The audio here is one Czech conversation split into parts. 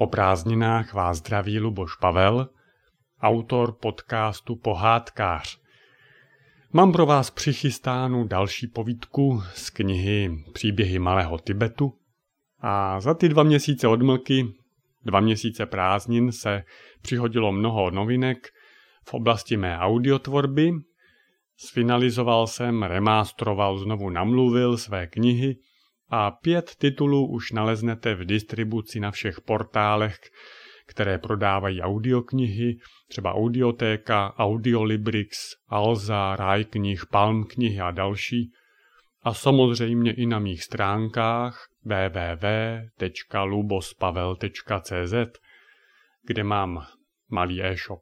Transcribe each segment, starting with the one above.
Po prázdninách vás zdraví Luboš Pavel, autor podcastu Pohádkář. Mám pro vás přichystánu další povídku z knihy Příběhy malého Tibetu a za ty dva měsíce odmlky, dva měsíce prázdnin se přihodilo mnoho novinek v oblasti mé audiotvorby. Sfinalizoval jsem, remástroval, znovu namluvil své knihy a pět titulů už naleznete v distribuci na všech portálech, které prodávají audioknihy, třeba Audiotéka, Audiolibrix, Alza, Raj knih, Palm knihy a další. A samozřejmě i na mých stránkách www.lubospavel.cz, kde mám malý e-shop.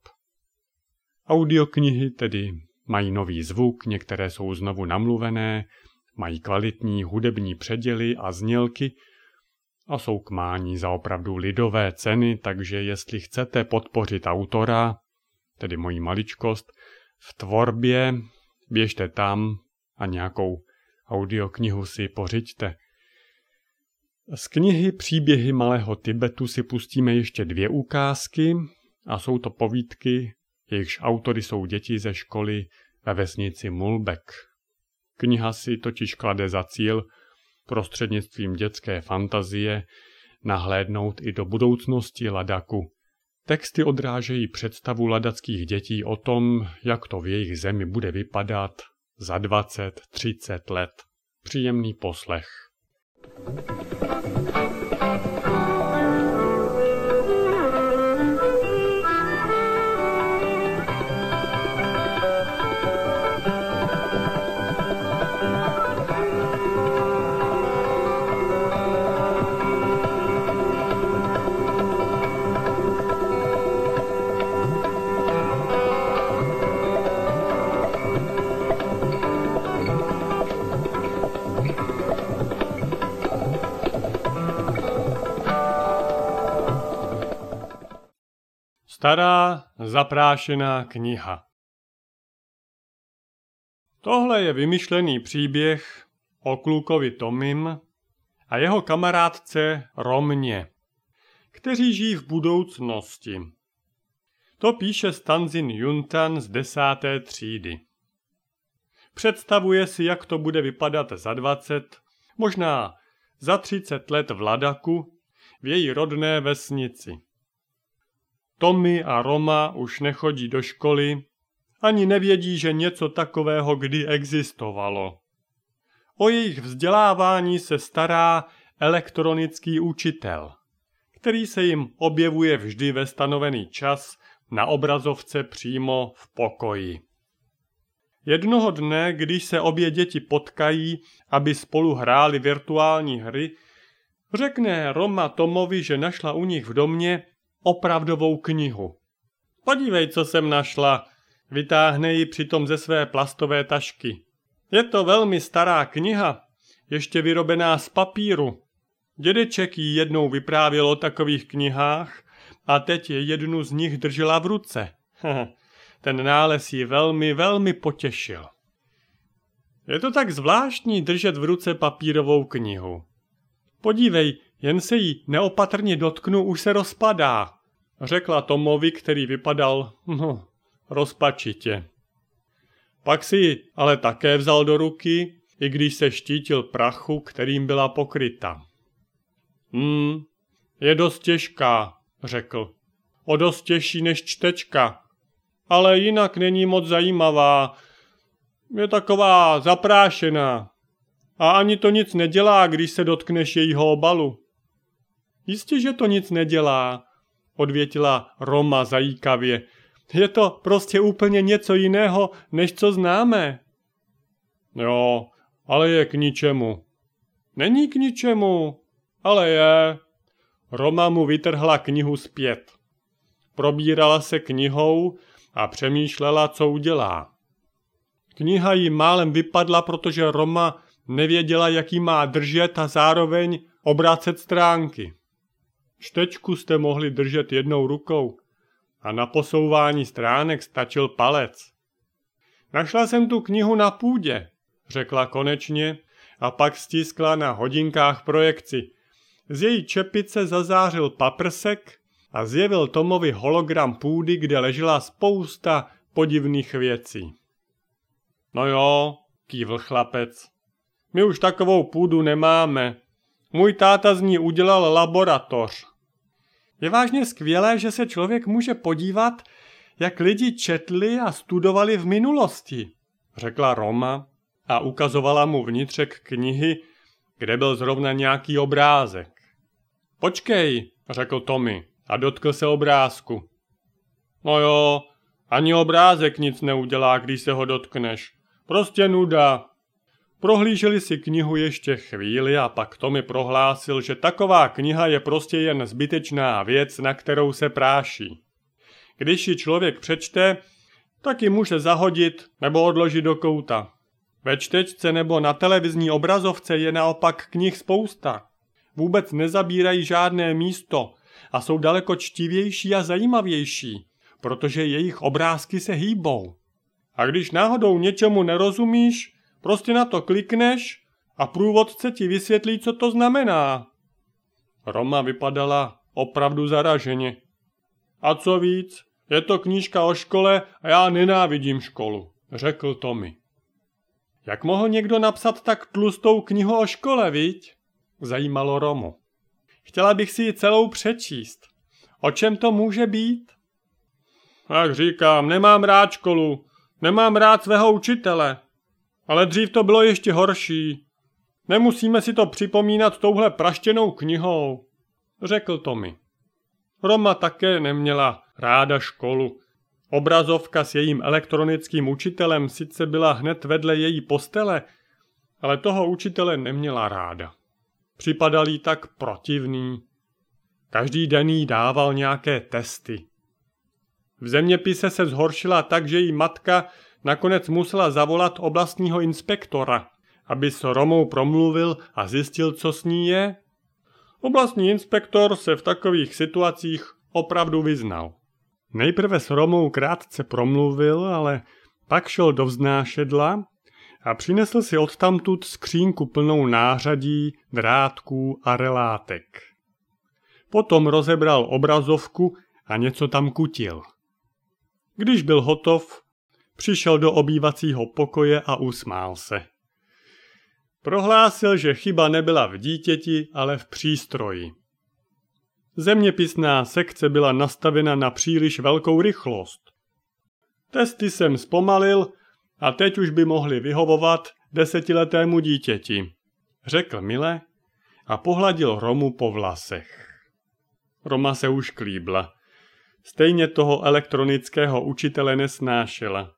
Audioknihy tedy mají nový zvuk, některé jsou znovu namluvené, Mají kvalitní hudební předěly a znělky a jsou k mání za opravdu lidové ceny, takže jestli chcete podpořit autora, tedy moji maličkost, v tvorbě, běžte tam a nějakou audioknihu si pořiďte. Z knihy Příběhy malého Tibetu si pustíme ještě dvě ukázky a jsou to povídky, jejichž autory jsou děti ze školy ve vesnici Mulbeck. Kniha si totiž klade za cíl prostřednictvím dětské fantazie nahlédnout i do budoucnosti Ladaku. Texty odrážejí představu ladackých dětí o tom, jak to v jejich zemi bude vypadat za 20-30 let. Příjemný poslech. Stará zaprášená kniha Tohle je vymyšlený příběh o klukovi Tomim a jeho kamarádce Romně, kteří žijí v budoucnosti. To píše Stanzin Juntan z desáté třídy. Představuje si, jak to bude vypadat za 20, možná za 30 let v Ladaku, v její rodné vesnici. Tommy a Roma už nechodí do školy, ani nevědí, že něco takového kdy existovalo. O jejich vzdělávání se stará elektronický učitel, který se jim objevuje vždy ve stanovený čas na obrazovce přímo v pokoji. Jednoho dne, když se obě děti potkají, aby spolu hráli virtuální hry, řekne Roma Tomovi, že našla u nich v domě opravdovou knihu. Podívej, co jsem našla. Vytáhne ji přitom ze své plastové tašky. Je to velmi stará kniha, ještě vyrobená z papíru. Dědeček jí jednou vyprávěl o takových knihách a teď je jednu z nich držela v ruce. Ten nález ji velmi, velmi potěšil. Je to tak zvláštní držet v ruce papírovou knihu. Podívej, jen se jí neopatrně dotknu, už se rozpadá, řekla Tomovi, který vypadal, no, rozpačitě. Pak si ji ale také vzal do ruky, i když se štítil prachu, kterým byla pokryta. Hmm, je dost těžká, řekl. O dost těžší než čtečka. Ale jinak není moc zajímavá. Je taková zaprášená. A ani to nic nedělá, když se dotkneš jejího obalu. Jistě, že to nic nedělá, odvětila Roma zajíkavě. Je to prostě úplně něco jiného, než co známe. Jo, ale je k ničemu. Není k ničemu, ale je. Roma mu vytrhla knihu zpět. Probírala se knihou a přemýšlela, co udělá. Kniha jí málem vypadla, protože Roma nevěděla, jaký má držet a zároveň obracet stránky. Čtečku jste mohli držet jednou rukou a na posouvání stránek stačil palec. Našla jsem tu knihu na půdě, řekla konečně a pak stiskla na hodinkách projekci. Z její čepice zazářil paprsek a zjevil Tomovi hologram půdy, kde ležela spousta podivných věcí. No jo, kývl chlapec. My už takovou půdu nemáme. Můj táta z ní udělal laboratoř. Je vážně skvělé, že se člověk může podívat, jak lidi četli a studovali v minulosti, řekla Roma a ukazovala mu vnitřek knihy, kde byl zrovna nějaký obrázek. Počkej, řekl Tommy a dotkl se obrázku. No jo, ani obrázek nic neudělá, když se ho dotkneš. Prostě nuda. Prohlíželi si knihu ještě chvíli a pak Tommy prohlásil, že taková kniha je prostě jen zbytečná věc, na kterou se práší. Když ji člověk přečte, tak ji může zahodit nebo odložit do kouta. Ve čtečce nebo na televizní obrazovce je naopak knih spousta. Vůbec nezabírají žádné místo a jsou daleko čtivější a zajímavější, protože jejich obrázky se hýbou. A když náhodou něčemu nerozumíš, prostě na to klikneš a průvodce ti vysvětlí, co to znamená. Roma vypadala opravdu zaraženě. A co víc, je to knížka o škole a já nenávidím školu, řekl Tommy. Jak mohl někdo napsat tak tlustou knihu o škole, viď? Zajímalo Romu. Chtěla bych si ji celou přečíst. O čem to může být? Jak říkám, nemám rád školu, nemám rád svého učitele. Ale dřív to bylo ještě horší. Nemusíme si to připomínat touhle praštěnou knihou, řekl Tommy. Roma také neměla ráda školu. Obrazovka s jejím elektronickým učitelem sice byla hned vedle její postele, ale toho učitele neměla ráda. Připadal jí tak protivný. Každý den jí dával nějaké testy. V zeměpise se zhoršila tak, že jí matka nakonec musela zavolat oblastního inspektora, aby s Romou promluvil a zjistil, co s ní je. Oblastní inspektor se v takových situacích opravdu vyznal. Nejprve s Romou krátce promluvil, ale pak šel do vznášedla a přinesl si odtamtud skřínku plnou nářadí, drátků a relátek. Potom rozebral obrazovku a něco tam kutil. Když byl hotov, přišel do obývacího pokoje a usmál se. Prohlásil, že chyba nebyla v dítěti, ale v přístroji. Zeměpisná sekce byla nastavena na příliš velkou rychlost. Testy jsem zpomalil a teď už by mohli vyhovovat desetiletému dítěti, řekl Mile a pohladil Romu po vlasech. Roma se už klíbla. Stejně toho elektronického učitele nesnášela.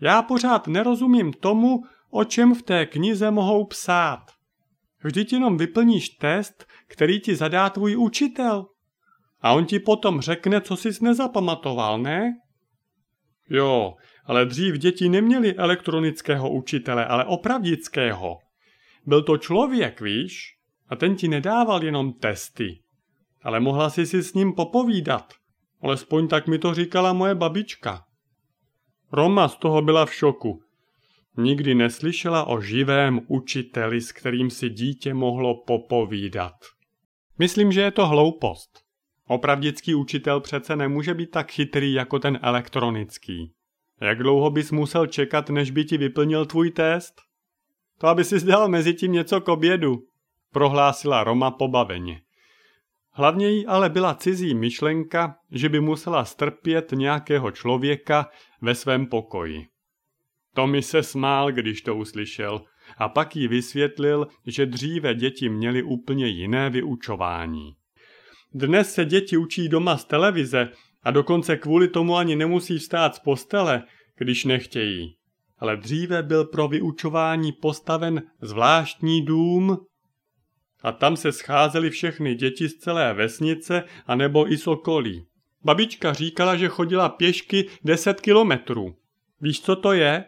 Já pořád nerozumím tomu, o čem v té knize mohou psát. Vždyť jenom vyplníš test, který ti zadá tvůj učitel. A on ti potom řekne, co jsi nezapamatoval, ne? Jo, ale dřív děti neměli elektronického učitele, ale opravdického. Byl to člověk, víš? A ten ti nedával jenom testy. Ale mohla si si s ním popovídat. Alespoň tak mi to říkala moje babička. Roma z toho byla v šoku. Nikdy neslyšela o živém učiteli, s kterým si dítě mohlo popovídat. Myslím, že je to hloupost. Opravdický učitel přece nemůže být tak chytrý jako ten elektronický. Jak dlouho bys musel čekat, než by ti vyplnil tvůj test? To, aby si zdal mezi tím něco k obědu, prohlásila Roma pobaveně. Hlavně jí ale byla cizí myšlenka, že by musela strpět nějakého člověka ve svém pokoji. Tommy se smál, když to uslyšel, a pak jí vysvětlil, že dříve děti měly úplně jiné vyučování. Dnes se děti učí doma z televize a dokonce kvůli tomu ani nemusí vstát z postele, když nechtějí. Ale dříve byl pro vyučování postaven zvláštní dům a tam se scházely všechny děti z celé vesnice a nebo i z okolí. Babička říkala, že chodila pěšky 10 kilometrů. Víš, co to je?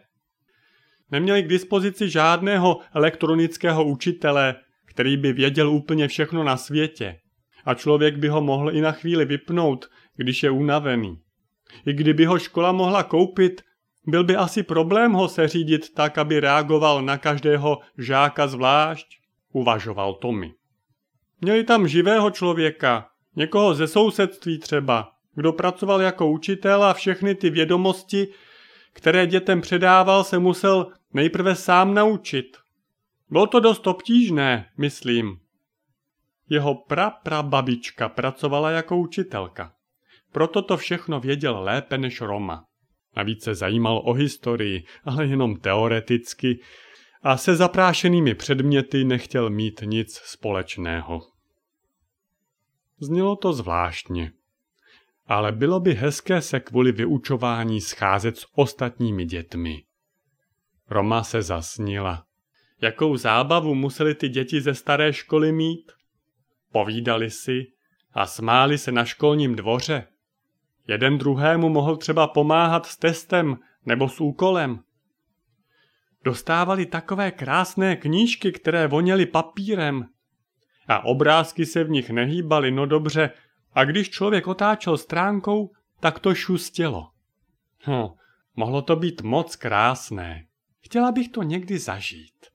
Neměli k dispozici žádného elektronického učitele, který by věděl úplně všechno na světě. A člověk by ho mohl i na chvíli vypnout, když je unavený. I kdyby ho škola mohla koupit, byl by asi problém ho seřídit tak, aby reagoval na každého žáka zvlášť, uvažoval Tommy. Měli tam živého člověka, někoho ze sousedství třeba, kdo pracoval jako učitel a všechny ty vědomosti, které dětem předával, se musel nejprve sám naučit. Bylo to dost obtížné, myslím. Jeho praprababička pracovala jako učitelka. Proto to všechno věděl lépe než Roma. Navíc se zajímal o historii, ale jenom teoreticky a se zaprášenými předměty nechtěl mít nic společného. Znělo to zvláštně. Ale bylo by hezké se kvůli vyučování scházet s ostatními dětmi. Roma se zasnila. Jakou zábavu museli ty děti ze staré školy mít? Povídali si a smáli se na školním dvoře. Jeden druhému mohl třeba pomáhat s testem nebo s úkolem. Dostávali takové krásné knížky, které voněly papírem. A obrázky se v nich nehýbaly, no dobře, a když člověk otáčel stránkou, tak to šustělo. Hm, mohlo to být moc krásné. Chtěla bych to někdy zažít.